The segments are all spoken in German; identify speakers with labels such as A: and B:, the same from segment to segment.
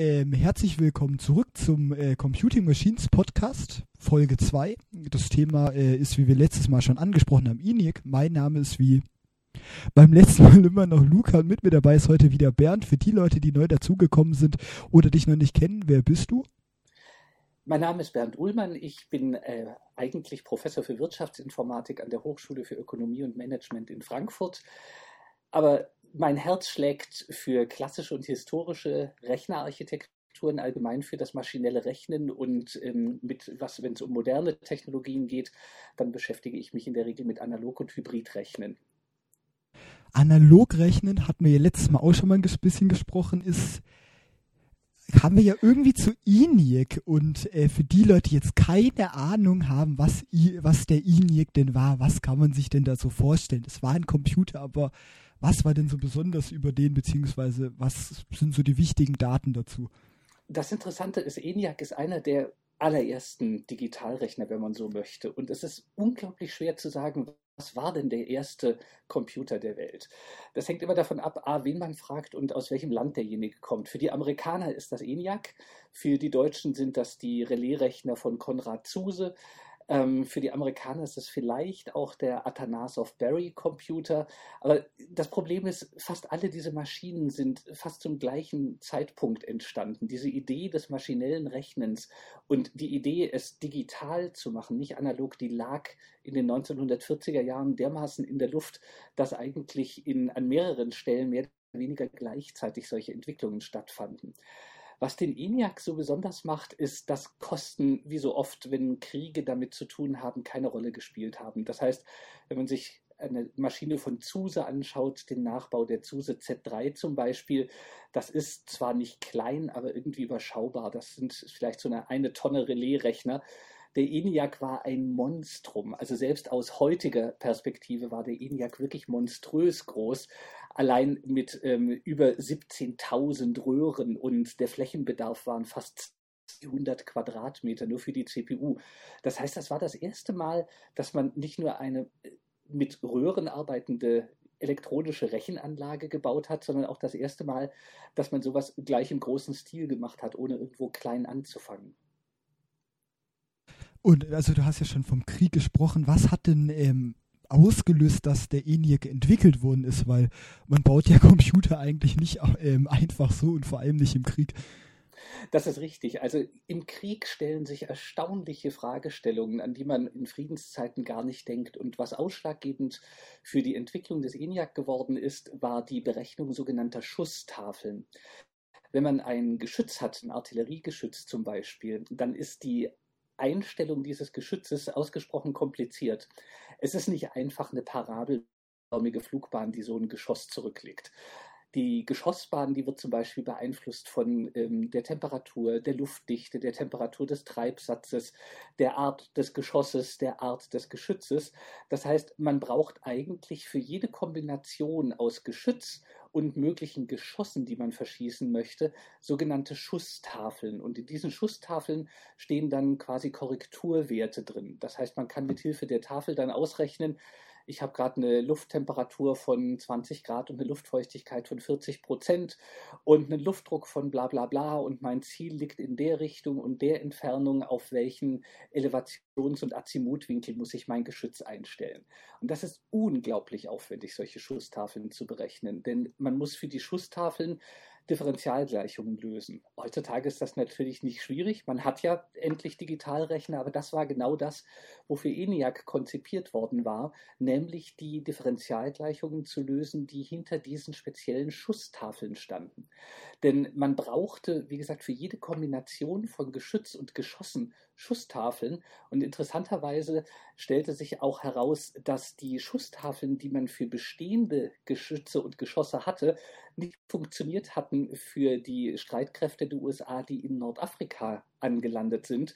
A: ähm, herzlich willkommen zurück zum äh, Computing Machines Podcast, Folge 2. Das Thema äh, ist, wie wir letztes Mal schon angesprochen haben, ENIAC. Mein Name ist wie beim letzten Mal immer noch Luca und mit mir dabei ist heute wieder Bernd. Für die Leute, die neu dazugekommen sind oder dich noch nicht kennen, wer bist du?
B: Mein Name ist Bernd Uhlmann. Ich bin äh, eigentlich Professor für Wirtschaftsinformatik an der Hochschule für Ökonomie und Management in Frankfurt. Aber mein Herz schlägt für klassische und historische Rechnerarchitekturen, allgemein für das maschinelle Rechnen und ähm, mit was, wenn es um moderne Technologien geht, dann beschäftige ich mich in der Regel mit Analog- und Hybridrechnen.
A: Analogrechnen hatten wir ja letztes Mal auch schon mal ein bisschen gesprochen, ist haben wir ja irgendwie zu ENIAC und äh, für die Leute, die jetzt keine Ahnung haben, was, was der ENIAC denn war, was kann man sich denn da so vorstellen? Es war ein Computer, aber was war denn so besonders über den, beziehungsweise was sind so die wichtigen Daten dazu?
B: Das Interessante ist, ENIAC ist einer der allerersten Digitalrechner, wenn man so möchte. Und es ist unglaublich schwer zu sagen, was war denn der erste Computer der Welt? Das hängt immer davon ab, a, wen man fragt und aus welchem Land derjenige kommt. Für die Amerikaner ist das ENIAC, für die Deutschen sind das die Relaisrechner von Konrad Zuse. Ähm, für die Amerikaner ist es vielleicht auch der Atanasoff-Berry-Computer. Aber das Problem ist, fast alle diese Maschinen sind fast zum gleichen Zeitpunkt entstanden. Diese Idee des maschinellen Rechnens und die Idee, es digital zu machen, nicht analog, die lag in den 1940er Jahren dermaßen in der Luft, dass eigentlich in, an mehreren Stellen mehr oder weniger gleichzeitig solche Entwicklungen stattfanden. Was den ENIAC so besonders macht, ist, dass Kosten, wie so oft, wenn Kriege damit zu tun haben, keine Rolle gespielt haben. Das heißt, wenn man sich eine Maschine von Zuse anschaut, den Nachbau der Zuse Z3 zum Beispiel, das ist zwar nicht klein, aber irgendwie überschaubar. Das sind vielleicht so eine, eine Tonne Relaisrechner. Der ENIAC war ein Monstrum. Also selbst aus heutiger Perspektive war der ENIAC wirklich monströs groß allein mit ähm, über 17.000 Röhren und der Flächenbedarf waren fast 100 Quadratmeter nur für die CPU. Das heißt, das war das erste Mal, dass man nicht nur eine äh, mit Röhren arbeitende elektronische Rechenanlage gebaut hat, sondern auch das erste Mal, dass man sowas gleich im großen Stil gemacht hat, ohne irgendwo klein anzufangen.
A: Und also du hast ja schon vom Krieg gesprochen. Was hat denn ähm, ausgelöst, dass der ENIAC entwickelt worden ist, weil man baut ja Computer eigentlich nicht ähm, einfach so und vor allem nicht im Krieg.
B: Das ist richtig. Also im Krieg stellen sich erstaunliche Fragestellungen, an die man in Friedenszeiten gar nicht denkt. Und was ausschlaggebend für die Entwicklung des ENIAC geworden ist, war die Berechnung sogenannter Schusstafeln. Wenn man ein Geschütz hat, ein Artilleriegeschütz zum Beispiel, dann ist die Einstellung dieses Geschützes ausgesprochen kompliziert. Es ist nicht einfach eine parabelförmige Flugbahn, die so ein Geschoss zurücklegt. Die Geschossbahn, die wird zum Beispiel beeinflusst von ähm, der Temperatur, der Luftdichte, der Temperatur des Treibsatzes, der Art des Geschosses, der Art des Geschützes. Das heißt, man braucht eigentlich für jede Kombination aus Geschütz und möglichen Geschossen, die man verschießen möchte, sogenannte Schusstafeln. Und in diesen Schusstafeln stehen dann quasi Korrekturwerte drin. Das heißt, man kann mit Hilfe der Tafel dann ausrechnen, ich habe gerade eine Lufttemperatur von 20 Grad und eine Luftfeuchtigkeit von 40 Prozent und einen Luftdruck von bla bla bla und mein Ziel liegt in der Richtung und der Entfernung, auf welchen Elevations- und Azimutwinkel muss ich mein Geschütz einstellen. Und das ist unglaublich aufwendig, solche Schusstafeln zu berechnen, denn man muss für die Schusstafeln Differentialgleichungen lösen. Heutzutage ist das natürlich nicht schwierig. Man hat ja endlich Digitalrechner, aber das war genau das, wofür ENIAC konzipiert worden war, nämlich die Differentialgleichungen zu lösen, die hinter diesen speziellen Schusstafeln standen. Denn man brauchte, wie gesagt, für jede Kombination von Geschütz und Geschossen Schusstafeln. Und interessanterweise stellte sich auch heraus, dass die Schusstafeln, die man für bestehende Geschütze und Geschosse hatte, nicht funktioniert hatten für die Streitkräfte der USA, die in Nordafrika angelandet sind,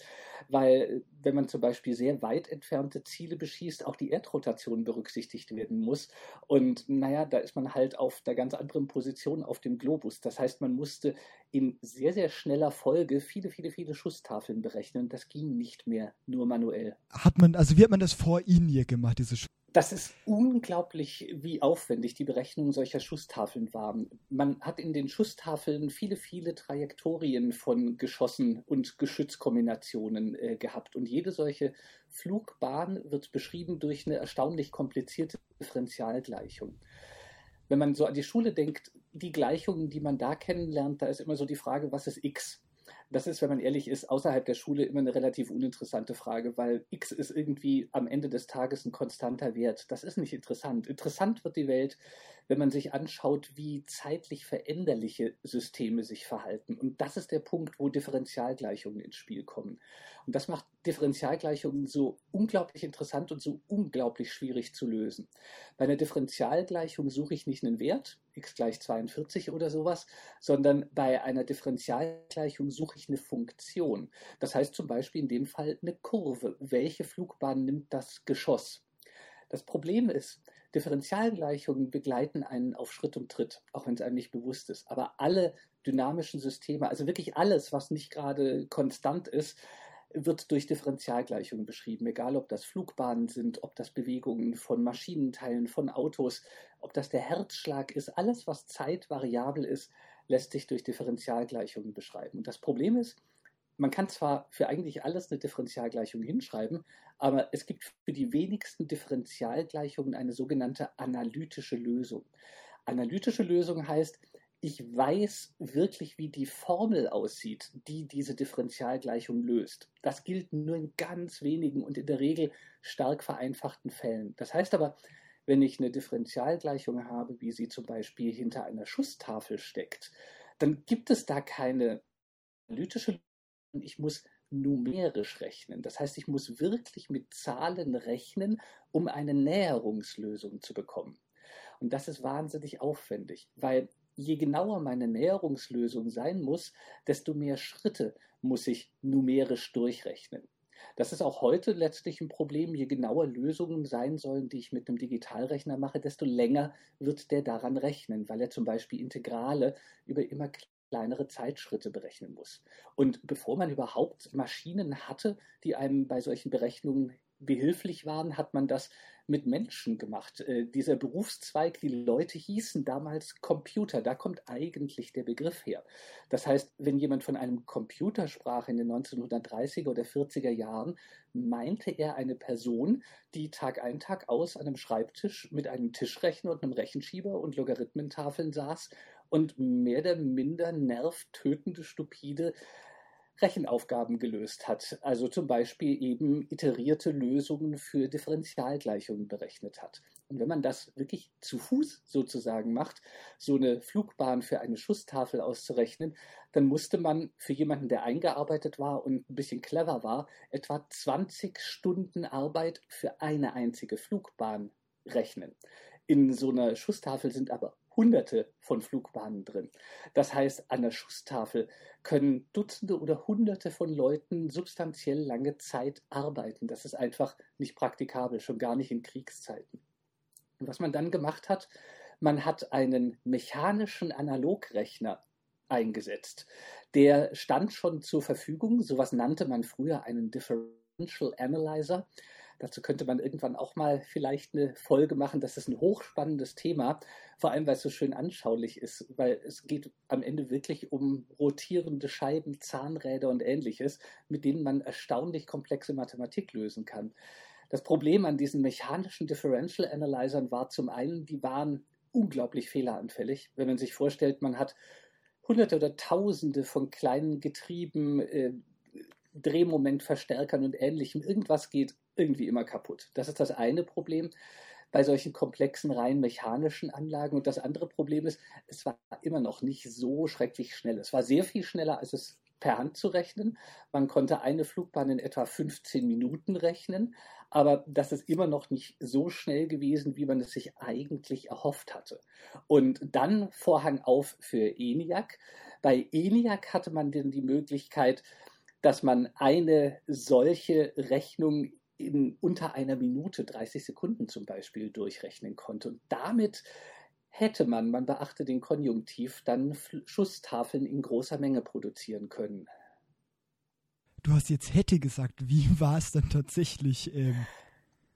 B: weil wenn man zum Beispiel sehr weit entfernte Ziele beschießt, auch die Erdrotation berücksichtigt werden muss. Und naja, da ist man halt auf der ganz anderen Position auf dem Globus. Das heißt, man musste in sehr, sehr schneller Folge viele, viele, viele Schusstafeln berechnen. Das ging nicht mehr nur manuell.
A: Hat man, also wie hat man das vor Ihnen hier gemacht, diese Sch
B: Das ist unglaublich, wie aufwendig die Berechnung solcher Schusstafeln waren. Man hat in den Schusstafeln viele, viele Trajektorien von Geschossen und Geschützkombinationen äh, gehabt. Und jede solche Flugbahn wird beschrieben durch eine erstaunlich komplizierte Differentialgleichung. Wenn man so an die Schule denkt, die Gleichungen, die man da kennenlernt, da ist immer so die Frage, was ist x? Das ist, wenn man ehrlich ist, außerhalb der Schule immer eine relativ uninteressante Frage, weil x ist irgendwie am Ende des Tages ein konstanter Wert. Das ist nicht interessant. Interessant wird die Welt, wenn man sich anschaut, wie zeitlich veränderliche Systeme sich verhalten. Und das ist der Punkt, wo Differentialgleichungen ins Spiel kommen. Und das macht Differentialgleichungen so unglaublich interessant und so unglaublich schwierig zu lösen. Bei einer Differentialgleichung suche ich nicht einen Wert, x gleich 42 oder sowas, sondern bei einer Differentialgleichung suche ich eine Funktion. Das heißt zum Beispiel in dem Fall eine Kurve. Welche Flugbahn nimmt das Geschoss? Das Problem ist, Differentialgleichungen begleiten einen auf Schritt und Tritt, auch wenn es einem nicht bewusst ist. Aber alle dynamischen Systeme, also wirklich alles, was nicht gerade konstant ist, wird durch Differentialgleichungen beschrieben, egal ob das Flugbahnen sind, ob das Bewegungen von Maschinenteilen, von Autos, ob das der Herzschlag ist, alles, was zeitvariabel ist, lässt sich durch Differentialgleichungen beschreiben. Und das Problem ist, man kann zwar für eigentlich alles eine Differentialgleichung hinschreiben, aber es gibt für die wenigsten Differentialgleichungen eine sogenannte analytische Lösung. Analytische Lösung heißt, ich weiß wirklich, wie die Formel aussieht, die diese Differentialgleichung löst. Das gilt nur in ganz wenigen und in der Regel stark vereinfachten Fällen. Das heißt aber, wenn ich eine Differentialgleichung habe, wie sie zum Beispiel hinter einer Schusstafel steckt, dann gibt es da keine analytische Lösung. Ich muss numerisch rechnen. Das heißt, ich muss wirklich mit Zahlen rechnen, um eine Näherungslösung zu bekommen. Und das ist wahnsinnig aufwendig, weil je genauer meine Näherungslösung sein muss, desto mehr Schritte muss ich numerisch durchrechnen. Das ist auch heute letztlich ein Problem. Je genauer Lösungen sein sollen, die ich mit einem Digitalrechner mache, desto länger wird der daran rechnen, weil er zum Beispiel Integrale über immer kleinere Zeitschritte berechnen muss. Und bevor man überhaupt Maschinen hatte, die einem bei solchen Berechnungen behilflich waren, hat man das mit Menschen gemacht. Äh, dieser Berufszweig, die Leute hießen damals Computer, da kommt eigentlich der Begriff her. Das heißt, wenn jemand von einem Computer sprach in den 1930er oder 40er Jahren, meinte er eine Person, die Tag ein, Tag aus an einem Schreibtisch mit einem Tischrechner und einem Rechenschieber und Logarithmentafeln saß und mehr oder minder nervtötende, stupide Rechenaufgaben gelöst hat. Also zum Beispiel eben iterierte Lösungen für Differentialgleichungen berechnet hat. Und wenn man das wirklich zu Fuß sozusagen macht, so eine Flugbahn für eine Schusstafel auszurechnen, dann musste man für jemanden, der eingearbeitet war und ein bisschen clever war, etwa 20 Stunden Arbeit für eine einzige Flugbahn rechnen. In so einer Schusstafel sind aber hunderte von Flugbahnen drin. Das heißt, an der Schusstafel können Dutzende oder Hunderte von Leuten substanziell lange Zeit arbeiten. Das ist einfach nicht praktikabel, schon gar nicht in Kriegszeiten. Und was man dann gemacht hat, man hat einen mechanischen Analogrechner eingesetzt. Der stand schon zur Verfügung. Sowas nannte man früher einen Differential Analyzer. Dazu könnte man irgendwann auch mal vielleicht eine Folge machen. Das ist ein hochspannendes Thema, vor allem weil es so schön anschaulich ist, weil es geht am Ende wirklich um rotierende Scheiben, Zahnräder und ähnliches, mit denen man erstaunlich komplexe Mathematik lösen kann. Das Problem an diesen mechanischen Differential Analyzern war zum einen, die waren unglaublich fehleranfällig. Wenn man sich vorstellt, man hat Hunderte oder Tausende von kleinen Getrieben, äh, Drehmomentverstärkern und ähnlichem. Irgendwas geht irgendwie immer kaputt. Das ist das eine Problem bei solchen komplexen, rein mechanischen Anlagen. Und das andere Problem ist, es war immer noch nicht so schrecklich schnell. Es war sehr viel schneller, als es per Hand zu rechnen. Man konnte eine Flugbahn in etwa 15 Minuten rechnen, aber das ist immer noch nicht so schnell gewesen, wie man es sich eigentlich erhofft hatte. Und dann Vorhang auf für ENIAC. Bei ENIAC hatte man denn die Möglichkeit, dass man eine solche Rechnung in unter einer Minute, 30 Sekunden zum Beispiel, durchrechnen konnte. Und damit hätte man, man beachte den Konjunktiv, dann Schusstafeln in großer Menge produzieren können.
A: Du hast jetzt hätte gesagt, wie war es dann tatsächlich? Ähm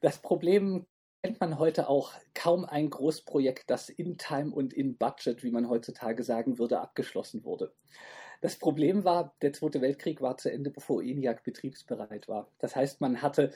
B: das Problem kennt man heute auch kaum ein Großprojekt, das in Time und in Budget, wie man heutzutage sagen würde, abgeschlossen wurde. Das Problem war, der Zweite Weltkrieg war zu Ende, bevor ENIAC betriebsbereit war. Das heißt, man hatte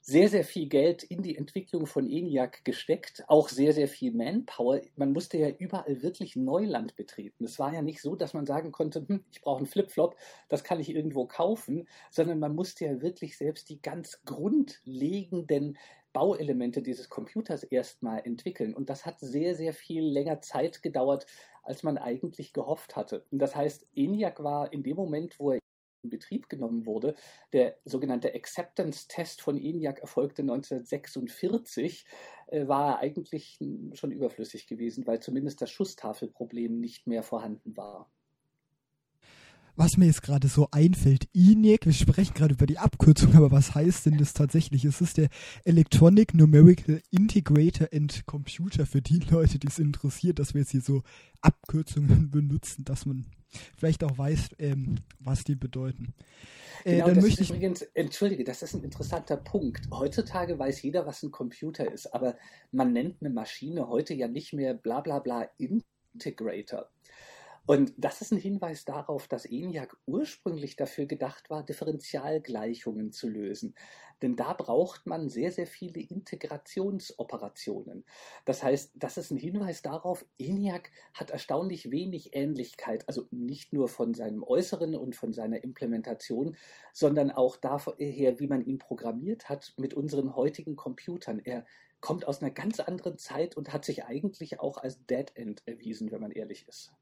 B: sehr, sehr viel Geld in die Entwicklung von ENIAC gesteckt, auch sehr, sehr viel Manpower. Man musste ja überall wirklich Neuland betreten. Es war ja nicht so, dass man sagen konnte, hm, ich brauche einen Flipflop, das kann ich irgendwo kaufen, sondern man musste ja wirklich selbst die ganz grundlegenden Bauelemente dieses Computers erstmal entwickeln. Und das hat sehr, sehr viel länger Zeit gedauert, als man eigentlich gehofft hatte. Und das heißt, ENIAC war in dem Moment, wo er in Betrieb genommen wurde, der sogenannte Acceptance-Test von ENIAC erfolgte 1946, äh, war er eigentlich schon überflüssig gewesen, weil zumindest das Schusstafelproblem nicht mehr vorhanden war
A: was mir jetzt gerade so einfällt, ENIAC, wir sprechen gerade über die Abkürzung, aber was heißt denn das tatsächlich? Es ist der Electronic Numerical Integrator and Computer für die Leute, die es interessiert, dass wir jetzt hier so Abkürzungen benutzen, dass man vielleicht auch weiß, ähm, was die bedeuten.
B: Äh, genau, dann möchte ich übrigens, entschuldige, das ist ein interessanter Punkt. Heutzutage weiß jeder, was ein Computer ist, aber man nennt eine Maschine heute ja nicht mehr bla bla bla Integrator. Und das ist ein Hinweis darauf, dass ENIAC ursprünglich dafür gedacht war, Differentialgleichungen zu lösen. Denn da braucht man sehr, sehr viele Integrationsoperationen. Das heißt, das ist ein Hinweis darauf, ENIAC hat erstaunlich wenig Ähnlichkeit, also nicht nur von seinem Äußeren und von seiner Implementation, sondern auch daher, wie man ihn programmiert hat mit unseren heutigen Computern. Er kommt aus einer ganz anderen Zeit und hat sich eigentlich auch als Dead End erwiesen, wenn man ehrlich ist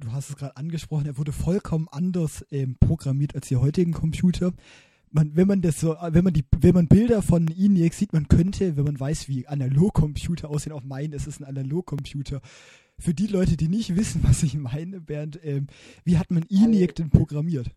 A: du hast es gerade angesprochen, er wurde vollkommen anders ähm, programmiert als die heutigen Computer. Man, wenn man das so, wenn man die, wenn man Bilder von ENIAC sieht, man könnte, wenn man weiß, wie Analogcomputer aussehen, auch meinen, es ist ein Analogcomputer. Für die Leute, die nicht wissen, was ich meine, Bernd, ähm, wie hat man ENIAC denn programmiert?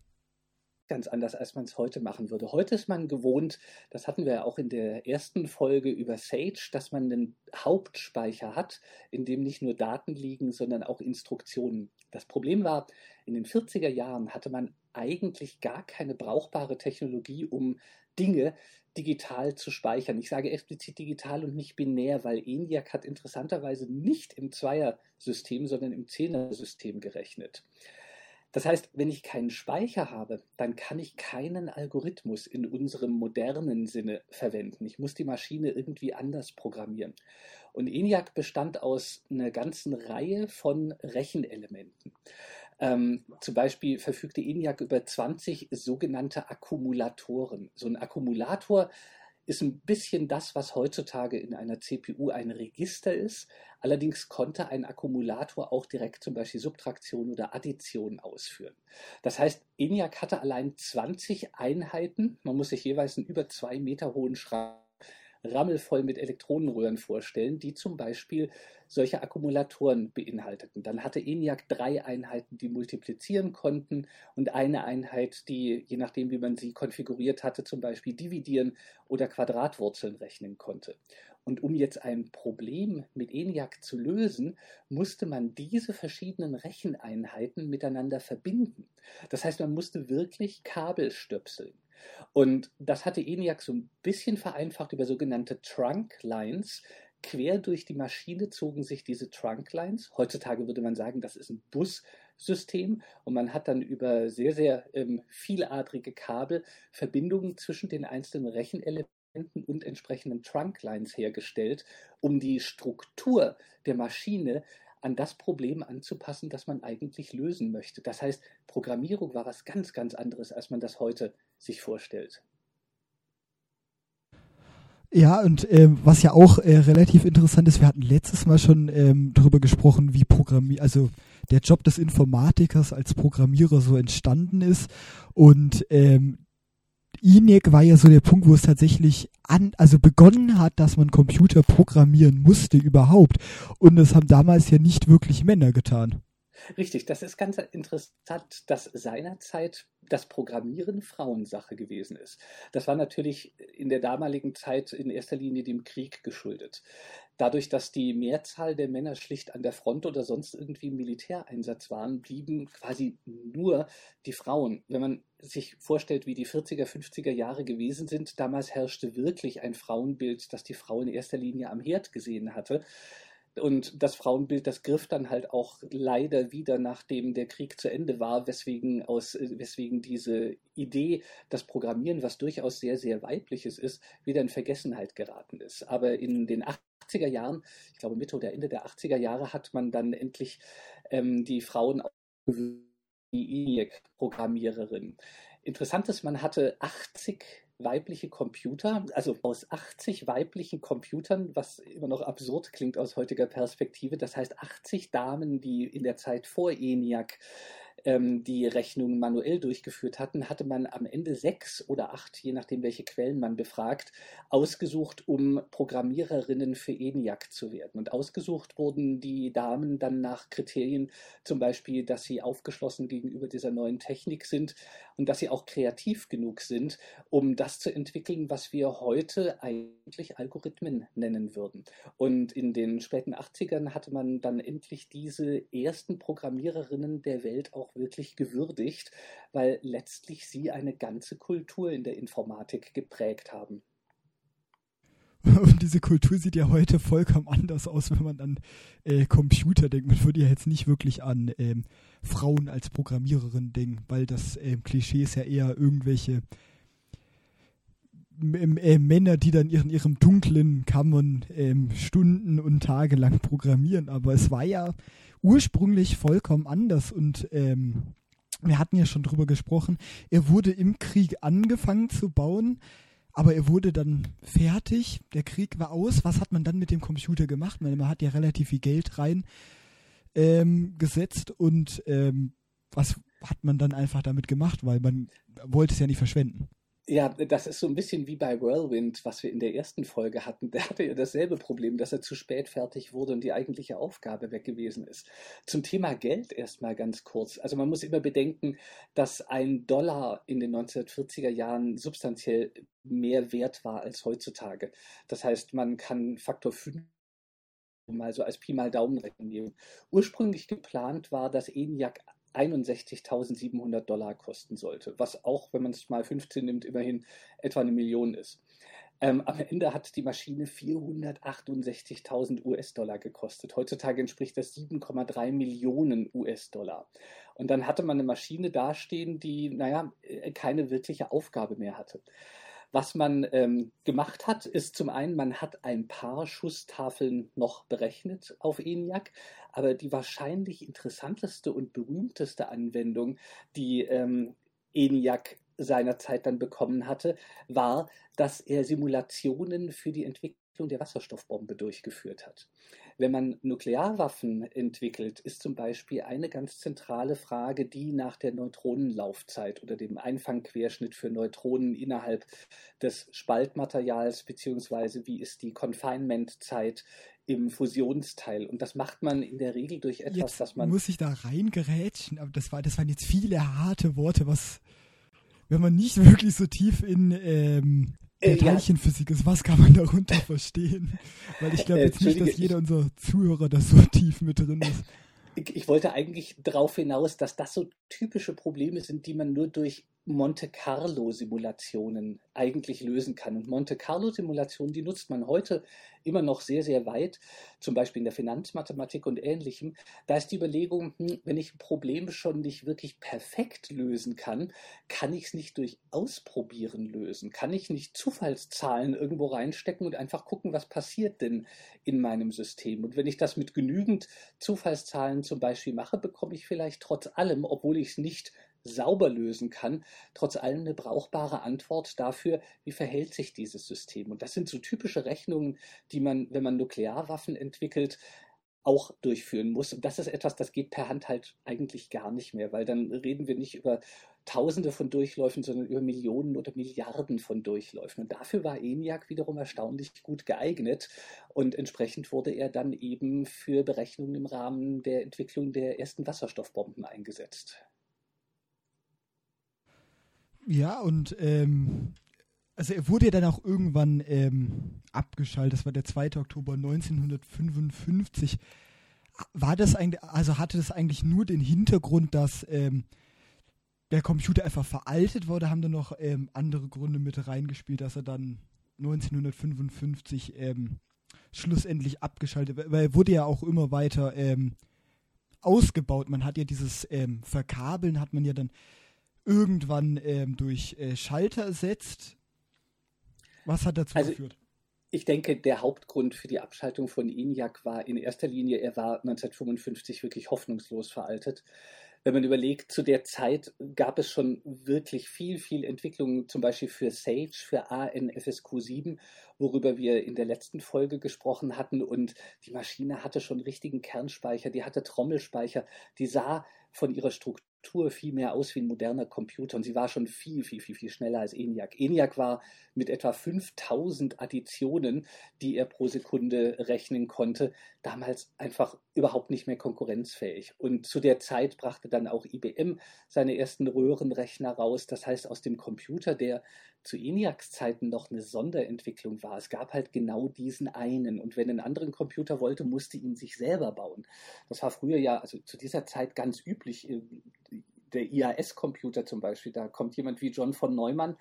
B: Ganz anders, als man es heute machen würde. Heute ist man gewohnt, das hatten wir ja auch in der ersten Folge über Sage, dass man einen Hauptspeicher hat, in dem nicht nur Daten liegen, sondern auch Instruktionen. Das Problem war, in den 40er Jahren hatte man eigentlich gar keine brauchbare Technologie, um Dinge digital zu speichern. Ich sage explizit digital und nicht binär, weil ENIAC hat interessanterweise nicht im Zweier-System, sondern im Zehner-System gerechnet. Das heißt, wenn ich keinen Speicher habe, dann kann ich keinen Algorithmus in unserem modernen Sinne verwenden. Ich muss die Maschine irgendwie anders programmieren. Und ENIAC bestand aus einer ganzen Reihe von Rechenelementen. Ähm, zum Beispiel verfügte ENIAC über 20 sogenannte Akkumulatoren. So ein Akkumulator ist ein bisschen das, was heutzutage in einer CPU ein Register ist. Allerdings konnte ein Akkumulator auch direkt zum Beispiel Subtraktion oder Addition ausführen. Das heißt, ENIAC hatte allein 20 Einheiten. Man muss sich jeweils einen über zwei Meter hohen Schrank rammelvoll mit Elektronenröhren vorstellen, die zum Beispiel solche Akkumulatoren beinhalteten. Dann hatte ENIAC drei Einheiten, die multiplizieren konnten und eine Einheit, die, je nachdem, wie man sie konfiguriert hatte, zum Beispiel dividieren oder Quadratwurzeln rechnen konnte. Und um jetzt ein Problem mit ENIAC zu lösen, musste man diese verschiedenen Recheneinheiten miteinander verbinden. Das heißt, man musste wirklich Kabel stöpseln. Und das hatte ENIAC so ein bisschen vereinfacht über sogenannte Trunk Lines. Quer durch die Maschine zogen sich diese Trunk Lines. Heutzutage würde man sagen, das ist ein Bussystem und man hat dann über sehr, sehr ähm, vieladrige Kabel Verbindungen zwischen den einzelnen Rechenelementen und entsprechenden Trunklines hergestellt, um die Struktur der Maschine an das Problem anzupassen, das man eigentlich lösen möchte. Das heißt, Programmierung war was ganz, ganz anderes, als man das heute sich vorstellt.
A: Ja, und ähm, was ja auch äh, relativ interessant ist, wir hatten letztes Mal schon ähm, darüber gesprochen, wie Programmier, also der Job des Informatikers als Programmierer so entstanden ist. Und ähm, ENIAC war ja so der Punkt, wo es tatsächlich an, also begonnen hat, dass man Computer programmieren musste überhaupt. Und das haben damals ja nicht wirklich Männer getan.
B: Richtig, das ist ganz interessant, dass seinerzeit das Programmieren Frauensache gewesen ist. Das war natürlich in der damaligen Zeit in erster Linie dem Krieg geschuldet. Dadurch, dass die Mehrzahl der Männer schlicht an der Front oder sonst irgendwie im Militäreinsatz waren, blieben quasi nur die Frauen. Wenn man sich vorstellt, wie die 40er, 50er Jahre gewesen sind, damals herrschte wirklich ein Frauenbild, das die Frau in erster Linie am Herd gesehen hatte. Und das Frauenbild, das griff dann halt auch leider wieder, nachdem der Krieg zu Ende war, weswegen, aus, weswegen diese Idee, das Programmieren, was durchaus sehr, sehr weibliches ist, wieder in Vergessenheit geraten ist. Aber in den 80er Jahren, ich glaube Mitte oder Ende der 80er Jahre, hat man dann endlich ähm, die Frauen die ENIAC-Programmiererin. Interessant ist, man hatte 80 weibliche Computer, also aus 80 weiblichen Computern, was immer noch absurd klingt aus heutiger Perspektive. Das heißt 80 Damen, die in der Zeit vor ENIAC ähm, die Rechnungen manuell durchgeführt hatten, hatte man am Ende sechs oder acht, je nachdem, welche Quellen man befragt, ausgesucht, um Programmiererinnen für ENIAC zu werden. Und ausgesucht wurden die Damen dann nach Kriterien, zum Beispiel, dass sie aufgeschlossen gegenüber dieser neuen Technik sind und dass sie auch kreativ genug sind, um das zu entwickeln, was wir heute eigentlich Algorithmen nennen würden. Und in den späten 80ern hatte man dann endlich diese ersten Programmiererinnen der Welt auch wirklich gewürdigt, weil letztlich sie eine ganze Kultur in der Informatik geprägt haben.
A: Und diese Kultur sieht ja heute vollkommen anders aus, wenn man an äh, Computer denkt. Man würde ja jetzt nicht wirklich an ähm, Frauen als Programmiererin denken, weil das ähm, Klischee ist ja eher irgendwelche äh, Männer, die dann in ihrem dunklen Kammern ähm, Stunden und Tage lang programmieren. Aber es war ja ursprünglich vollkommen anders und ähm, wir hatten ja schon drüber gesprochen. Er wurde im Krieg angefangen zu bauen aber er wurde dann fertig, der Krieg war aus. Was hat man dann mit dem Computer gemacht? Man, man hat ja relativ viel Geld rein ähm, gesetzt und ähm, was hat man dann einfach damit gemacht, weil man wollte es ja nicht verschwenden.
B: Ja, das ist so ein bisschen wie bei Whirlwind, was wir in der ersten Folge hatten. Der hatte ja dasselbe Problem, dass er zu spät fertig wurde und die eigentliche Aufgabe weg gewesen ist. Zum Thema Geld erstmal ganz kurz. Also man muss immer bedenken, dass ein Dollar in den 1940er Jahren substanziell mehr wert war als heutzutage. Das heißt, man kann Faktor 5 mal so als Pi mal Daumen rechnen. Ursprünglich geplant war, dass ENIAC 61.700 Dollar kosten sollte, was auch, wenn man es mal 15 nimmt, immerhin etwa eine Million ist. Ähm, am Ende hat die Maschine 468.000 US-Dollar gekostet. Heutzutage entspricht das 7,3 Millionen US-Dollar. Und dann hatte man eine Maschine dastehen, die, naja, äh, keine wirkliche Aufgabe mehr hatte. Was man ähm, gemacht hat, ist zum einen, man hat ein paar Schusstafeln noch berechnet auf ENIAC, aber die wahrscheinlich interessanteste und berühmteste Anwendung, die ähm, ENIAC seinerzeit dann bekommen hatte, war, dass er Simulationen für die Entwicklung der Wasserstoffbombe durchgeführt hat. Wenn man Nuklearwaffen entwickelt, ist zum Beispiel eine ganz zentrale Frage die nach der Neutronenlaufzeit oder dem Einfangquerschnitt für Neutronen innerhalb des Spaltmaterials, beziehungsweise wie ist die Confinement-Zeit im Fusionsteil. Und das macht man in der Regel durch etwas,
A: jetzt
B: das man.
A: Muss ich da reingerätschen, aber das, war, das waren jetzt viele harte Worte, was, wenn man nicht wirklich so tief in ähm, äh, Teilchenphysik ist, was kann man darunter verstehen? Weil ich glaube äh, jetzt nicht, dass jeder unserer Zuhörer da so tief mit drin ist.
B: Ich, ich wollte eigentlich darauf hinaus, dass das so typische Probleme sind, die man nur durch Monte Carlo-Simulationen eigentlich lösen kann. Und Monte Carlo-Simulationen, die nutzt man heute immer noch sehr, sehr weit, zum Beispiel in der Finanzmathematik und ähnlichem. Da ist die Überlegung, hm, wenn ich ein Problem schon nicht wirklich perfekt lösen kann, kann ich es nicht durch Ausprobieren lösen? Kann ich nicht Zufallszahlen irgendwo reinstecken und einfach gucken, was passiert denn in meinem System? Und wenn ich das mit genügend Zufallszahlen zum Beispiel mache, bekomme ich vielleicht trotz allem, obwohl ich es nicht sauber lösen kann, trotz allem eine brauchbare Antwort dafür, wie verhält sich dieses System. Und das sind so typische Rechnungen, die man, wenn man Nuklearwaffen entwickelt, auch durchführen muss. Und das ist etwas, das geht per Hand halt eigentlich gar nicht mehr, weil dann reden wir nicht über Tausende von Durchläufen, sondern über Millionen oder Milliarden von Durchläufen. Und dafür war ENIAC wiederum erstaunlich gut geeignet. Und entsprechend wurde er dann eben für Berechnungen im Rahmen der Entwicklung der ersten Wasserstoffbomben eingesetzt.
A: Ja, und ähm, also er wurde ja dann auch irgendwann ähm, abgeschaltet. Das war der 2. Oktober 1955. War das eigentlich, also hatte das eigentlich nur den Hintergrund, dass ähm, der Computer einfach veraltet war oder haben da noch ähm, andere Gründe mit reingespielt, dass er dann 1955 ähm, schlussendlich abgeschaltet, weil er wurde ja auch immer weiter ähm, ausgebaut. Man hat ja dieses Verkabeln hat man ja dann irgendwann ähm, durch äh, Schalter ersetzt. Was hat dazu also, geführt?
B: Ich denke, der Hauptgrund für die Abschaltung von ENIAC war in erster Linie, er war 1955 wirklich hoffnungslos veraltet wenn man überlegt, zu der Zeit gab es schon wirklich viel, viel Entwicklung, zum Beispiel für Sage, für ANFSQ7, worüber wir in der letzten Folge gesprochen hatten. Und die Maschine hatte schon richtigen Kernspeicher, die hatte Trommelspeicher, die sah von ihrer Struktur Struktur viel mehr aus wie ein moderner Computer und sie war schon viel, viel, viel, viel schneller als ENIAC. ENIAC war mit etwa 5000 Additionen, die er pro Sekunde rechnen konnte, damals einfach überhaupt nicht mehr konkurrenzfähig. Und zu der Zeit brachte dann auch IBM seine ersten Röhrenrechner raus. Das heißt, aus dem Computer, der zu ENIACs Zeiten noch eine Sonderentwicklung war. Es gab halt genau diesen einen. Und wenn ein anderen Computer wollte, musste ihn sich selber bauen. Das war früher ja, also zu dieser Zeit ganz üblich. Äh, der IAS-Computer zum Beispiel, da kommt jemand wie John von Neumann,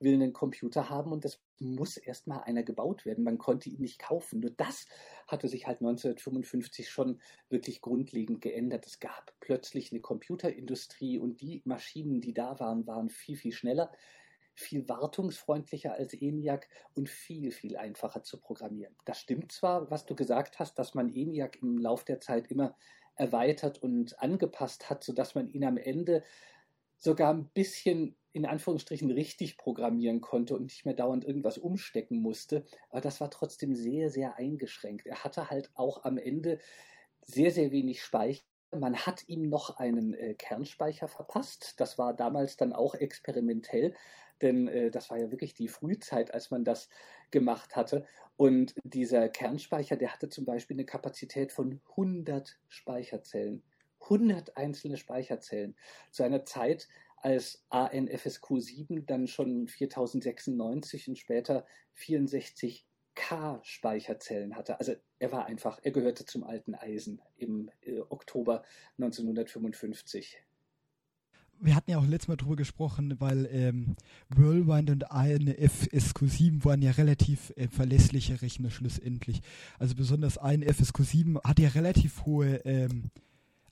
B: will einen Computer haben und das muss erstmal einer gebaut werden. Man konnte ihn nicht kaufen. Nur das hatte sich halt 1955 schon wirklich grundlegend geändert. Es gab plötzlich eine Computerindustrie und die Maschinen, die da waren, waren viel, viel schneller viel wartungsfreundlicher als ENIAC und viel, viel einfacher zu programmieren. Das stimmt zwar, was du gesagt hast, dass man ENIAC im Lauf der Zeit immer erweitert und angepasst hat, sodass man ihn am Ende sogar ein bisschen in Anführungsstrichen richtig programmieren konnte und nicht mehr dauernd irgendwas umstecken musste. Aber das war trotzdem sehr, sehr eingeschränkt. Er hatte halt auch am Ende sehr, sehr wenig Speicher. Man hat ihm noch einen äh, Kernspeicher verpasst. Das war damals dann auch experimentell, denn äh, das war ja wirklich die Frühzeit, als man das gemacht hatte. Und dieser Kernspeicher, der hatte zum Beispiel eine Kapazität von 100 Speicherzellen. 100 einzelne Speicherzellen. Zu einer Zeit, als ANFSQ7 dann schon 4096 und später 64 K Speicherzellen hatte. Also er war einfach, er gehörte zum alten Eisen im äh, Oktober 1955
A: wir hatten ja auch letztes Mal drüber gesprochen, weil ähm, Whirlwind und INF-SQ7 waren ja relativ äh, verlässliche Rechner schlussendlich. Also besonders INF-SQ7 hat ja relativ hohe ähm,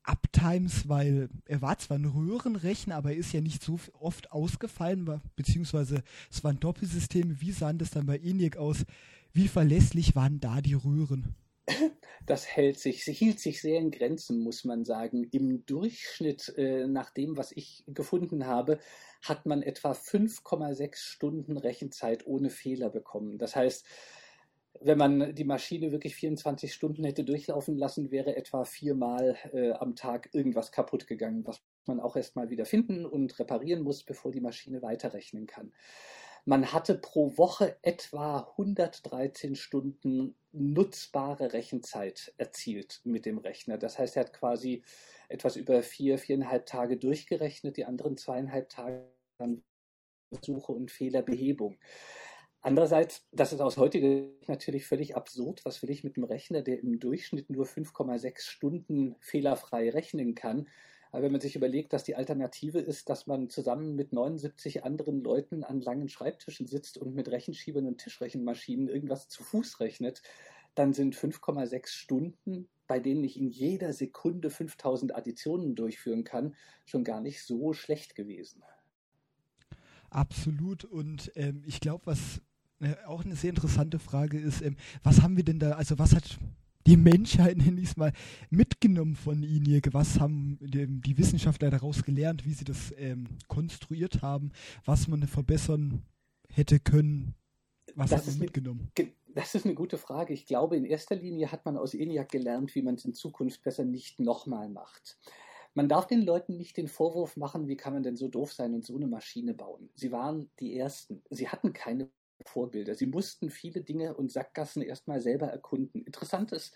A: Uptimes, weil er war zwar ein Röhrenrechner, aber er ist ja nicht so oft ausgefallen, beziehungsweise es waren Doppelsysteme. Wie sahen das dann bei ENIAC aus? Wie verlässlich waren da die Röhren?
B: das hält sich, hielt sich sehr in Grenzen, muss man sagen. Im Durchschnitt, äh, nach dem, was ich gefunden habe, hat man etwa 5,6 Stunden Rechenzeit ohne Fehler bekommen. Das heißt, wenn man die Maschine wirklich 24 Stunden hätte durchlaufen lassen, wäre etwa viermal äh, am Tag irgendwas kaputt gegangen, was man auch erstmal wieder finden und reparieren muss, bevor die Maschine weiterrechnen kann. Man hatte pro Woche etwa 113 Stunden nutzbare Rechenzeit erzielt mit dem Rechner. Das heißt, er hat quasi etwas über vier, viereinhalb Tage durchgerechnet, die anderen zweieinhalb Tage dann Suche und Fehlerbehebung. Andererseits, das ist aus heutiger Sicht natürlich völlig absurd. Was will ich mit einem Rechner, der im Durchschnitt nur 5,6 Stunden fehlerfrei rechnen kann? Aber wenn man sich überlegt, dass die Alternative ist, dass man zusammen mit 79 anderen Leuten an langen Schreibtischen sitzt und mit Rechenschiebern und Tischrechenmaschinen irgendwas zu Fuß rechnet, dann sind 5,6 Stunden, bei denen ich in jeder Sekunde 5000 Additionen durchführen kann, schon gar nicht so schlecht gewesen.
A: Absolut. Und ähm, ich glaube, was äh, auch eine sehr interessante Frage ist, ähm, was haben wir denn da, also was hat die Menschheit, nenne ich es mal, mitgenommen von ihnen. Was haben die, Wissenschaftler daraus gelernt, wie sie das ähm, konstruiert haben, was man verbessern hätte können? Was das hat man mitgenommen?
B: Das ist eine gute Frage. Ich glaube, in erster Linie hat man aus ENIAC gelernt, wie man es in Zukunft besser nicht nochmal macht. Man darf den Leuten nicht den Vorwurf machen, wie kann man denn so doof sein und so eine Maschine bauen. Sie waren die Ersten. Sie hatten keine Vorbilder. Sie mussten viele Dinge und Sackgassen erstmal selber erkunden. Interessant ist,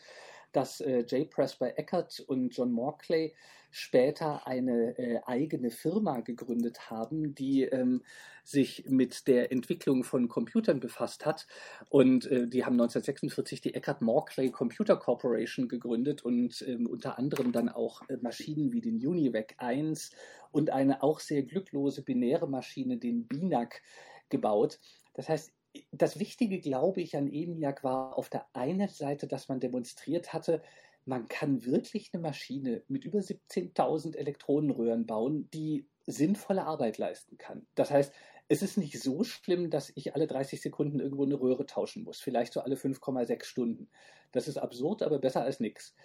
B: dass äh, J. Presper Eckert und John Morclay später eine äh, eigene Firma gegründet haben, die ähm, sich mit der Entwicklung von Computern befasst hat. Und äh, die haben 1946 die Eckert Morclay Computer Corporation gegründet und ähm, unter anderem dann auch äh, Maschinen wie den UNIVAC 1 und eine auch sehr glücklose binäre Maschine, den BINAC, gebaut. Das heißt, das Wichtige, glaube ich, an ENIAC war auf der einen Seite, dass man demonstriert hatte, man kann wirklich eine Maschine mit über 17.000 Elektronenröhren bauen, die sinnvolle Arbeit leisten kann. Das heißt, es ist nicht so schlimm, dass ich alle 30 Sekunden irgendwo eine Röhre tauschen muss, vielleicht so alle 5,6 Stunden. Das ist absurd, aber besser als nichts.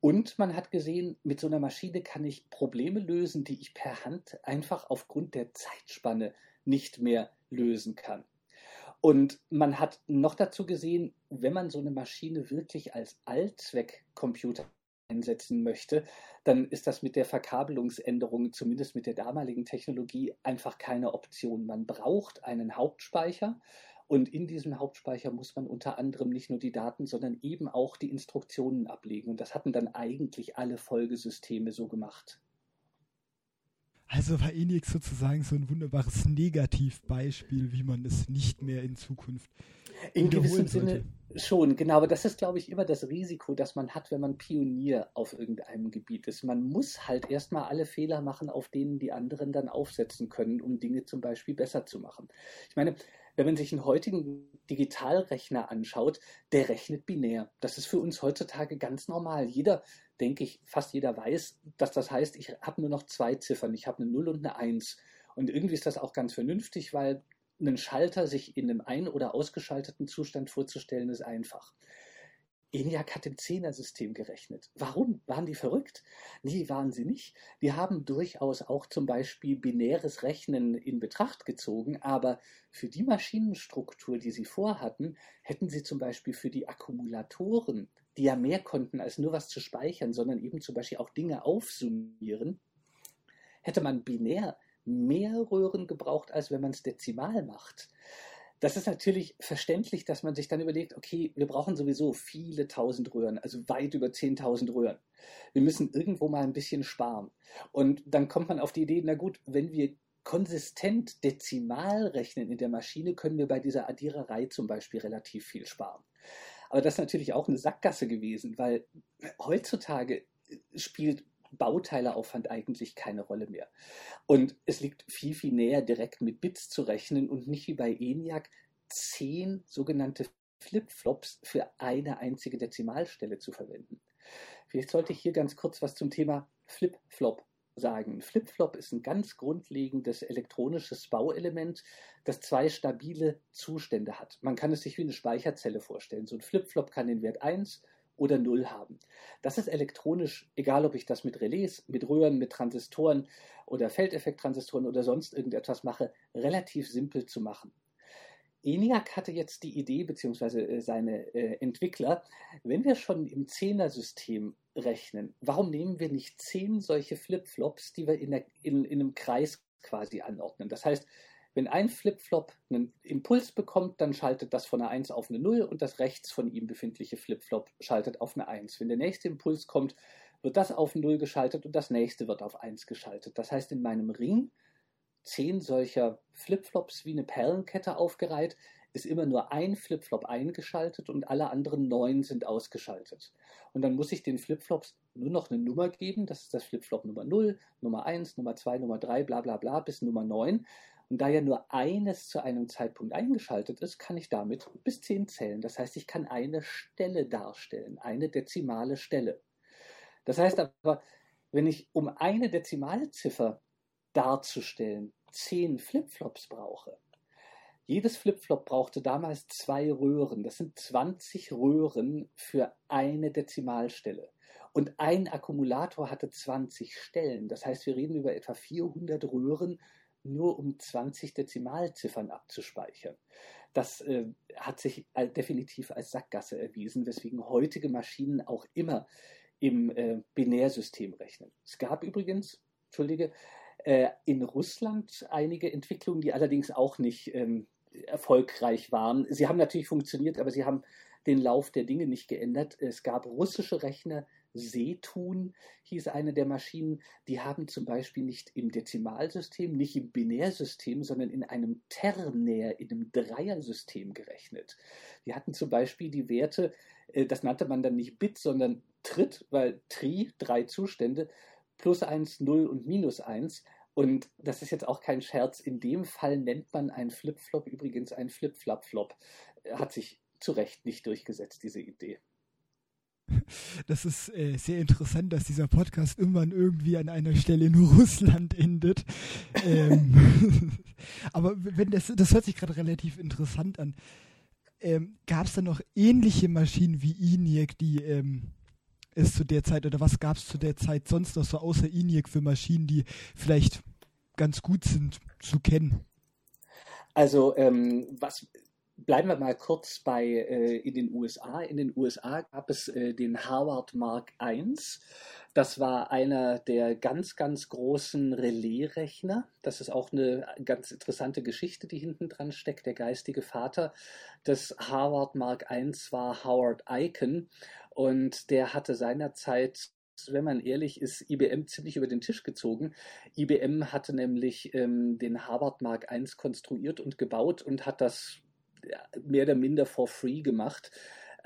B: Und man hat gesehen, mit so einer Maschine kann ich Probleme lösen, die ich per Hand einfach aufgrund der Zeitspanne nicht mehr lösen kann. Und man hat noch dazu gesehen, wenn man so eine Maschine wirklich als Allzweckcomputer einsetzen möchte, dann ist das mit der Verkabelungsänderung, zumindest mit der damaligen Technologie, einfach keine Option. Man braucht einen Hauptspeicher und in diesem Hauptspeicher muss man unter anderem nicht nur die Daten, sondern eben auch die Instruktionen ablegen. Und das hatten dann eigentlich alle Folgesysteme so gemacht.
A: Also war ENIAC sozusagen so ein wunderbares Negativbeispiel, wie man es nicht mehr in Zukunft
B: in gewissem Sinne schon, genau. Aber das ist, glaube ich, immer das Risiko, das man hat, wenn man Pionier auf irgendeinem Gebiet ist. Man muss halt erstmal alle Fehler machen, auf denen die anderen dann aufsetzen können, um Dinge zum Beispiel besser zu machen. Ich meine, wenn man sich einen heutigen Digitalrechner anschaut, der rechnet binär. Das ist für uns heutzutage ganz normal. Jeder, denke ich, fast jeder weiß, dass das heißt, ich habe nur noch zwei Ziffern. Ich habe eine 0 und eine 1. Und irgendwie ist das auch ganz vernünftig, weil einen Schalter sich in einem ein- oder ausgeschalteten Zustand vorzustellen, ist einfach. ENIAC hat im Zehner-System gerechnet. Warum? Waren die verrückt? Nee, waren sie nicht. Die haben durchaus auch zum Beispiel binäres Rechnen in Betracht gezogen, aber für die Maschinenstruktur, die sie vorhatten, hätten sie zum Beispiel für die Akkumulatoren, die ja mehr konnten als nur was zu speichern, sondern eben zum Beispiel auch Dinge aufsummieren, hätte man binär mehr Röhren gebraucht, als wenn man es dezimal macht. Das ist natürlich verständlich, dass man sich dann überlegt, okay, wir brauchen sowieso viele tausend Röhren, also weit über 10.000 Röhren. Wir müssen irgendwo mal ein bisschen sparen. Und dann kommt man auf die Idee, na gut, wenn wir konsistent dezimal rechnen in der Maschine, können wir bei dieser Addiererei zum Beispiel relativ viel sparen. Aber das ist natürlich auch eine Sackgasse gewesen, weil heutzutage spielt Bauteileaufwand eigentlich keine Rolle mehr. Und es liegt viel, viel näher, direkt mit Bits zu rechnen und nicht wie bei ENIAC zehn sogenannte Flip-Flops für eine einzige Dezimalstelle zu verwenden. Vielleicht sollte ich hier ganz kurz was zum Thema Flip-Flop sagen. Flip-Flop ist ein ganz grundlegendes elektronisches Bauelement, das zwei stabile Zustände hat. Man kann es sich wie eine Speicherzelle vorstellen. So ein Flip-Flop kann den Wert 1 oder Null haben. Das ist elektronisch, egal ob ich das mit Relais, mit Röhren, mit Transistoren oder Feldeffekttransistoren oder sonst irgendetwas mache, relativ simpel zu machen. ENIAC hatte jetzt die Idee, beziehungsweise äh, seine äh, Entwickler, wenn wir schon im Zehner-System rechnen, warum nehmen wir nicht zehn solche Flip-Flops, die wir in, der, in, in einem Kreis quasi anordnen? Das heißt, wenn ein Flip-Flop einen Impuls bekommt, dann schaltet das von einer 1 auf eine 0 und das rechts von ihm befindliche Flip-Flop schaltet auf eine 1. Wenn der nächste Impuls kommt, wird das auf 0 geschaltet und das nächste wird auf 1 geschaltet. Das heißt, in meinem Ring, zehn solcher Flip-Flops wie eine Perlenkette aufgereiht, ist immer nur ein Flip-Flop eingeschaltet und alle anderen neun sind ausgeschaltet. Und dann muss ich den Flip-Flops nur noch eine Nummer geben, das ist das Flip-Flop Nummer 0, Nummer 1, Nummer 2, Nummer 3, bla bla bla bis Nummer 9. Und da ja nur eines zu einem Zeitpunkt eingeschaltet ist, kann ich damit bis 10 zählen. Das heißt, ich kann eine Stelle darstellen, eine dezimale Stelle. Das heißt aber, wenn ich um eine dezimale Ziffer darzustellen 10 Flipflops brauche, jedes Flipflop brauchte damals zwei Röhren. Das sind 20 Röhren für eine Dezimalstelle. Und ein Akkumulator hatte 20 Stellen. Das heißt, wir reden über etwa 400 Röhren nur um 20 Dezimalziffern abzuspeichern. Das äh, hat sich definitiv als Sackgasse erwiesen, weswegen heutige Maschinen auch immer im äh, Binärsystem rechnen. Es gab übrigens, Entschuldige, in Russland einige Entwicklungen, die allerdings auch nicht ähm, erfolgreich waren. Sie haben natürlich funktioniert, aber sie haben den Lauf der Dinge nicht geändert. Es gab russische Rechner, Setun hieß eine der Maschinen, die haben zum Beispiel nicht im Dezimalsystem, nicht im Binärsystem, sondern in einem Ternär, in einem Dreiersystem gerechnet. Die hatten zum Beispiel die Werte, äh, das nannte man dann nicht Bit, sondern Tritt, weil Tri, drei Zustände, plus eins, null und minus eins. Und das ist jetzt auch kein Scherz. In dem Fall nennt man ein Flip-Flop übrigens ein Flip-Flop-Flop. Hat sich zu Recht nicht durchgesetzt, diese Idee.
A: Das ist äh, sehr interessant, dass dieser Podcast irgendwann irgendwie an einer Stelle in Russland endet. ähm, aber wenn das, das hört sich gerade relativ interessant an. Ähm, Gab es da noch ähnliche Maschinen wie ENIAC, die ähm, es zu der Zeit oder was gab es zu der Zeit sonst noch so außer ENIAC für Maschinen, die vielleicht ganz gut sind zu kennen?
B: Also ähm, was Bleiben wir mal kurz bei äh, in den USA. In den USA gab es äh, den Harvard Mark I. Das war einer der ganz, ganz großen Relaisrechner. Das ist auch eine ganz interessante Geschichte, die hinten dran steckt. Der geistige Vater des Harvard Mark I war Howard Aiken und der hatte seinerzeit wenn man ehrlich ist, IBM ziemlich über den Tisch gezogen. IBM hatte nämlich ähm, den Harvard Mark I konstruiert und gebaut und hat das mehr oder minder for free gemacht.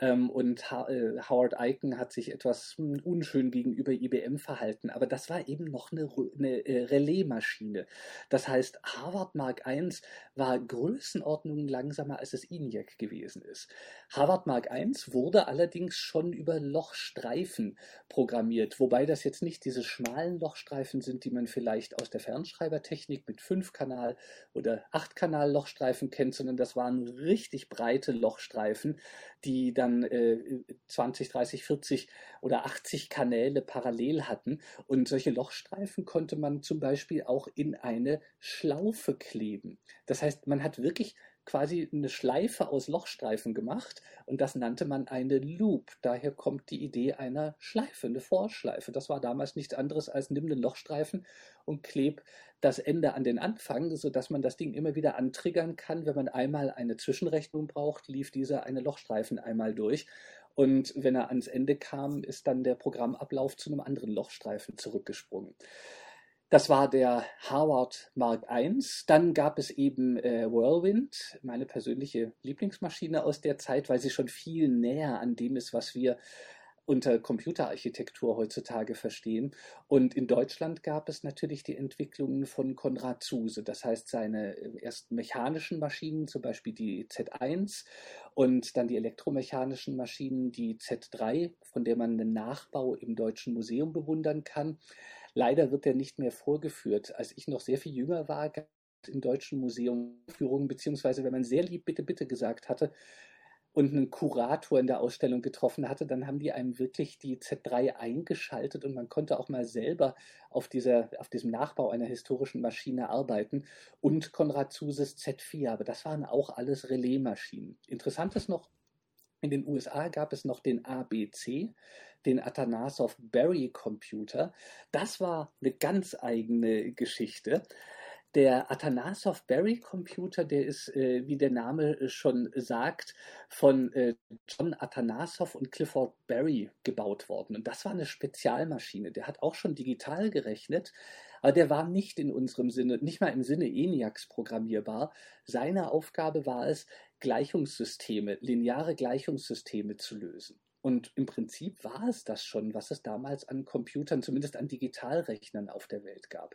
B: Ähm, und äh, Howard Eichen hat sich etwas unschön gegenüber IBM verhalten. Aber das war eben noch eine, eine äh, Relaismaschine. Das heißt, Harvard Mark I war Größenordnungen langsamer, als es ENIAC gewesen ist. Harvard Mark I wurde allerdings schon über Lochstreifen programmiert, wobei das jetzt nicht diese schmalen Lochstreifen sind, die man vielleicht aus der Fernschreibertechnik mit 5-Kanal- oder 8-Kanal-Lochstreifen kennt, sondern das waren richtig breite Lochstreifen, die dann äh, 20, 30, 40 oder 80 Kanäle parallel hatten. Und solche Lochstreifen konnte man zum Beispiel auch in eine Schlaufe kleben. Das heißt, man hat wirklich quasi eine Schleife aus Lochstreifen gemacht und das nannte man eine Loop. Daher kommt die Idee einer Schleife, eine Vorschleife. Das war damals nichts anderes als nimm den Lochstreifen und kleb das Ende an den Anfang, sodass man das Ding immer wieder antriggern kann. Wenn man einmal eine Zwischenrechnung braucht, lief dieser eine Lochstreifen einmal durch. Und wenn er ans Ende kam, ist dann der Programmablauf zu einem anderen Lochstreifen zurückgesprungen. Das war der Harvard Mark I. Dann gab es eben äh, Whirlwind, meine persönliche Lieblingsmaschine aus der Zeit, weil sie schon viel näher an dem ist, was wir unter Computerarchitektur heutzutage verstehen. Und in Deutschland gab es natürlich die Entwicklungen von Konrad Zuse, das heißt seine äh, ersten mechanischen Maschinen, zum Beispiel die Z1 und dann die elektromechanischen Maschinen, die Z3, von der man einen Nachbau im Deutschen Museum bewundern kann. Leider wird er nicht mehr vorgeführt. Als ich noch sehr viel jünger war, gab es im Deutschen Museum Führungen, beziehungsweise wenn man sehr lieb bitte, bitte gesagt hatte und einen Kurator in der Ausstellung getroffen hatte, dann haben die einem wirklich die Z3 eingeschaltet und man konnte auch mal selber auf, dieser, auf diesem Nachbau einer historischen Maschine arbeiten und Konrad Zuses Z4, aber das waren auch alles Relaismaschinen. Interessant ist noch, in den USA gab es noch den ABC, den Atanasoff Berry Computer. Das war eine ganz eigene Geschichte. Der Atanasoff Berry Computer, der ist, äh, wie der Name schon sagt, von äh, John Atanasoff und Clifford Berry gebaut worden. Und das war eine Spezialmaschine. Der hat auch schon digital gerechnet, aber der war nicht in unserem Sinne, nicht mal im Sinne ENIACs programmierbar. Seine Aufgabe war es, Gleichungssysteme, lineare Gleichungssysteme zu lösen. Und im Prinzip war es das schon, was es damals an Computern, zumindest an Digitalrechnern auf der Welt gab.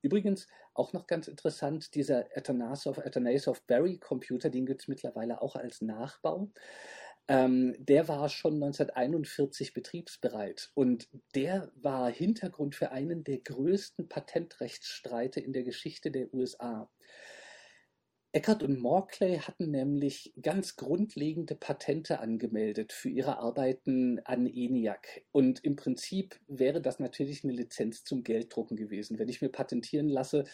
B: Übrigens auch noch ganz interessant, dieser Atanasoff, Atanasoff Berry Computer, den gibt es mittlerweile auch als Nachbau. Ähm, der war schon 1941 betriebsbereit und der war Hintergrund für einen der größten Patentrechtsstreite in der Geschichte der USA. Eckert und Morclay hatten nämlich ganz grundlegende Patente angemeldet für ihre Arbeiten an ENIAC. Und im Prinzip wäre das natürlich eine Lizenz zum Gelddrucken gewesen. Wenn ich mir patentieren lasse,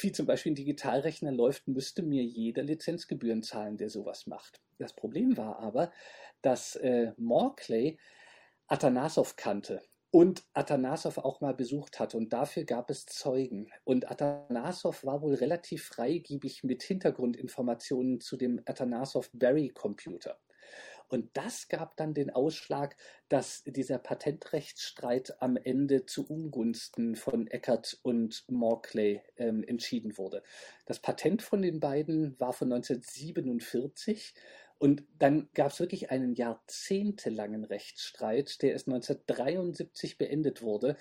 B: wie zum Beispiel ein Digitalrechner läuft, müsste mir jeder Lizenzgebühren zahlen, der sowas macht. Das Problem war aber, dass äh, Morclay Atanasoff kannte und Atanasoff auch mal besucht hatte. Und dafür gab es Zeugen. Und Atanasoff war wohl relativ freigiebig mit Hintergrundinformationen zu dem Atanasoff Berry Computer. Und das gab dann den Ausschlag, dass dieser Patentrechtsstreit am Ende zu Ungunsten von Eckert und Morclay ähm, entschieden wurde. Das Patent von den beiden war von 1947 und dann gab es wirklich einen jahrzehntelangen Rechtsstreit, der erst 1973 beendet wurde,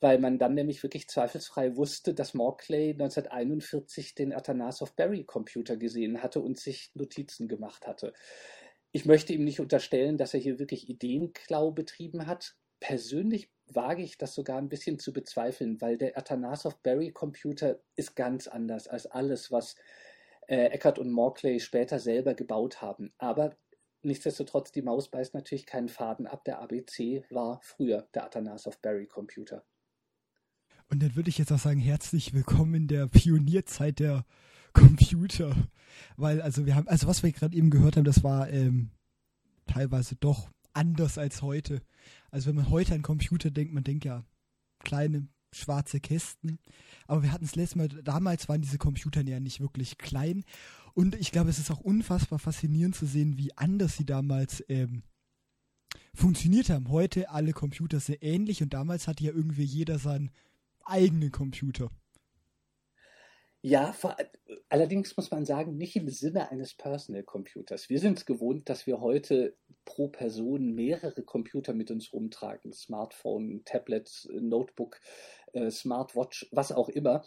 B: weil man dann nämlich wirklich zweifelsfrei wusste, dass Morclay 1941 den Atanasoff-Berry-Computer gesehen hatte und sich Notizen gemacht hatte. Ich möchte ihm nicht unterstellen, dass er hier wirklich Ideenklau betrieben hat. Persönlich wage ich das sogar ein bisschen zu bezweifeln, weil der Atanasoff-Berry-Computer ist ganz anders als alles, was äh, Eckert und Morclay später selber gebaut haben. Aber nichtsdestotrotz, die Maus beißt natürlich keinen Faden ab. Der ABC war früher der Atanasoff-Berry-Computer.
A: Und dann würde ich jetzt auch sagen, herzlich willkommen in der Pionierzeit der Computer. Weil, also wir haben, also was wir gerade eben gehört haben, das war ähm, teilweise doch anders als heute. Also wenn man heute an Computer denkt, man denkt ja kleine schwarze Kästen. Aber wir hatten es letztes Mal, damals waren diese Computer ja nicht wirklich klein. Und ich glaube, es ist auch unfassbar faszinierend zu sehen, wie anders sie damals ähm, funktioniert haben. Heute alle Computer sind ähnlich und damals hatte ja irgendwie jeder seinen eigenen Computer.
B: Ja, allerdings muss man sagen, nicht im Sinne eines Personal Computers. Wir sind es gewohnt, dass wir heute pro Person mehrere Computer mit uns rumtragen. Smartphone, Tablet, Notebook, äh, Smartwatch, was auch immer.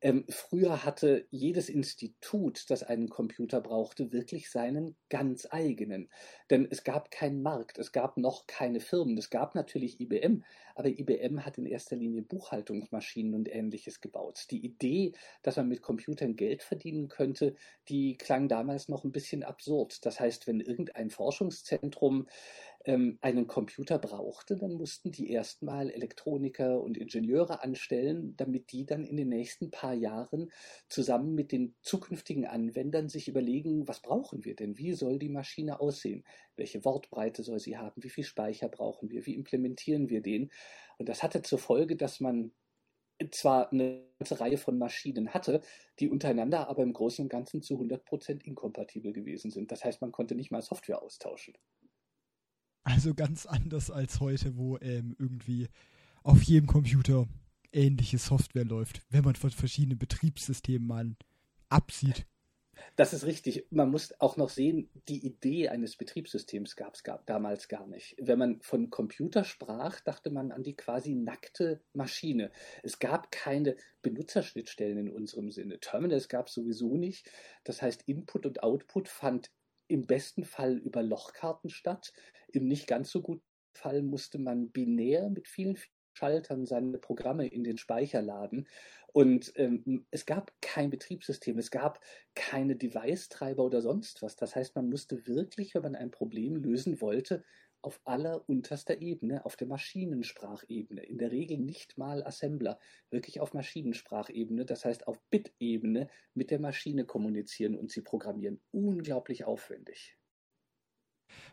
B: Ähm, früher hatte jedes Institut, das einen Computer brauchte, wirklich seinen ganz eigenen. Denn es gab keinen Markt, es gab noch keine Firmen. Es gab natürlich IBM, aber IBM hat in erster Linie Buchhaltungsmaschinen und ähnliches gebaut. Die Idee, dass man mit Computern Geld verdienen könnte, die klang damals noch ein bisschen absurd. Das heißt, wenn irgendein Forschungszentrum ähm, einen Computer brauchte, dann mussten die erstmal Elektroniker und Ingenieure anstellen, damit die dann in den nächsten paar Jahren zusammen mit den zukünftigen Anwendern sich überlegen, was brauchen wir denn? Wie soll die Maschine aussehen? Welche Wortbreite soll sie haben? Wie viel Speicher brauchen wir? Wie implementieren wir den? Und das hatte zur Folge, dass man zwar eine ganze Reihe von Maschinen hatte, die untereinander aber im Großen und Ganzen zu 100% inkompatibel gewesen sind. Das heißt, man konnte nicht mal Software austauschen.
A: Also ganz anders als heute, wo ähm, irgendwie auf jedem Computer ähnliche Software läuft, wenn man von verschiedenen Betriebssystemen mal absieht.
B: Das ist richtig. Man muss auch noch sehen, die Idee eines Betriebssystems gab es damals gar nicht. Wenn man von Computer sprach, dachte man an die quasi nackte Maschine. Es gab keine Benutzerschnittstellen in unserem Sinne. Terminals gab es sowieso nicht. Das heißt, Input und Output fand im besten Fall über Lochkarten statt. Im nicht ganz so guten Fall musste man binär mit vielen Schaltern seine Programme in den Speicher laden. Und ähm, es gab kein Betriebssystem, es gab keine Device-Treiber oder sonst was. Das heißt, man musste wirklich, wenn man ein Problem lösen wollte, auf allerunterster Ebene, auf der Maschinensprachebene, in der Regel nicht mal Assembler, wirklich auf Maschinensprachebene, das heißt auf Bit-Ebene mit der Maschine kommunizieren und sie programmieren. Unglaublich aufwendig.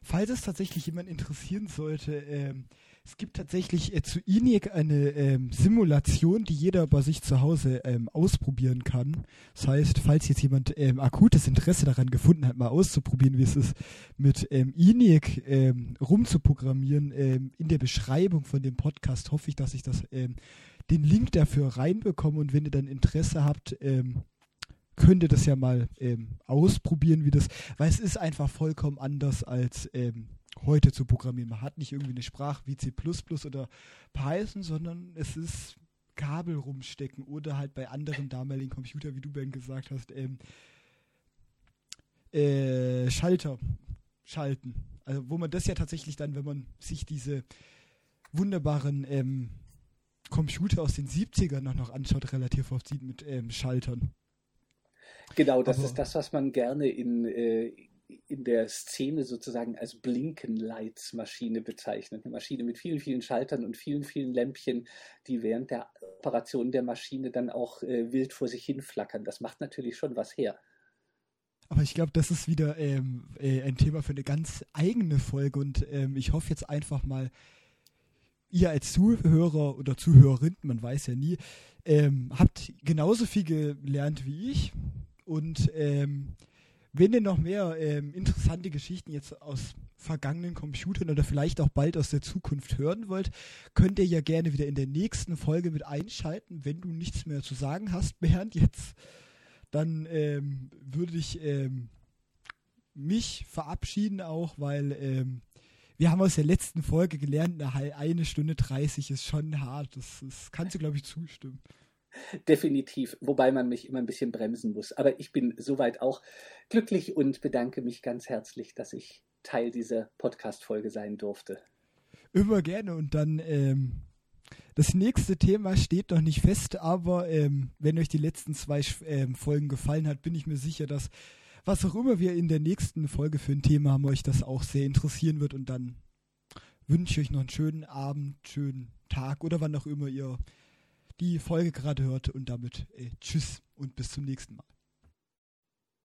A: Falls es tatsächlich jemand interessieren sollte, ähm, es gibt tatsächlich äh, zu ENIAC eine ähm, Simulation, die jeder bei sich zu Hause ähm, ausprobieren kann. Das heißt, falls jetzt jemand ähm, akutes Interesse daran gefunden hat, mal auszuprobieren, wie es ist, mit ähm, ENIAC ähm, rumzuprogrammieren, ähm, in der Beschreibung von dem Podcast hoffe ich, dass ich das, ähm, den Link dafür reinbekomme und wenn ihr dann Interesse habt, könnt ihr das ja mal ausprobieren, wie das, weil es ist einfach vollkommen anders als heute zu programmieren. Man hat nicht irgendwie eine Sprache wie C oder Python, sondern es ist Kabel rumstecken oder halt bei anderen damaligen Computern, wie du Ben gesagt hast, ähm, äh, Schalter schalten. Also wo man das ja tatsächlich dann, wenn man sich diese wunderbaren ähm, Computer aus den 70ern noch, noch anschaut, relativ oft sieht mit ähm, Schaltern.
B: Genau, das Aber, ist das, was man gerne in, äh, in der Szene sozusagen als Blinkenlights-Maschine bezeichnet. Eine Maschine mit vielen, vielen Schaltern und vielen, vielen Lämpchen, die während der Operation der Maschine dann auch äh, wild vor sich hin flackern. Das macht natürlich schon was her.
A: Aber ich glaube, das ist wieder ähm, äh, ein Thema für eine ganz eigene Folge und ähm, ich hoffe jetzt einfach mal, ihr als Zuhörer oder Zuhörerin, man weiß ja nie, ähm, habt genauso viel gelernt wie ich und ähm, wenn ihr noch mehr ähm, interessante Geschichten jetzt aus vergangenen Computern oder vielleicht auch bald aus der Zukunft hören wollt, könnt ihr ja gerne wieder in der nächsten Folge mit einschalten. Wenn du nichts mehr zu sagen hast, Bernd, jetzt, dann ähm, würde ich ähm, mich verabschieden auch, weil ähm, wir haben aus der letzten Folge gelernt, eine, eine Stunde 30 ist schon hart. Das, das kannst du, glaube ich, zustimmen.
B: Definitiv, wobei man mich immer ein bisschen bremsen muss. Aber ich bin soweit auch glücklich und bedanke mich ganz herzlich, dass ich Teil dieser Podcast-Folge sein durfte.
A: Immer gerne und dann ähm, das nächste Thema steht noch nicht fest, aber ähm, wenn euch die letzten zwei ähm, Folgen gefallen hat, bin ich mir sicher, dass was auch immer wir in der nächsten Folge für ein Thema haben, euch das auch sehr interessieren wird und dann wünsche ich euch noch einen schönen Abend, schönen Tag oder wann auch immer ihr die Folge gerade hört und damit äh, tschüss und bis zum nächsten Mal.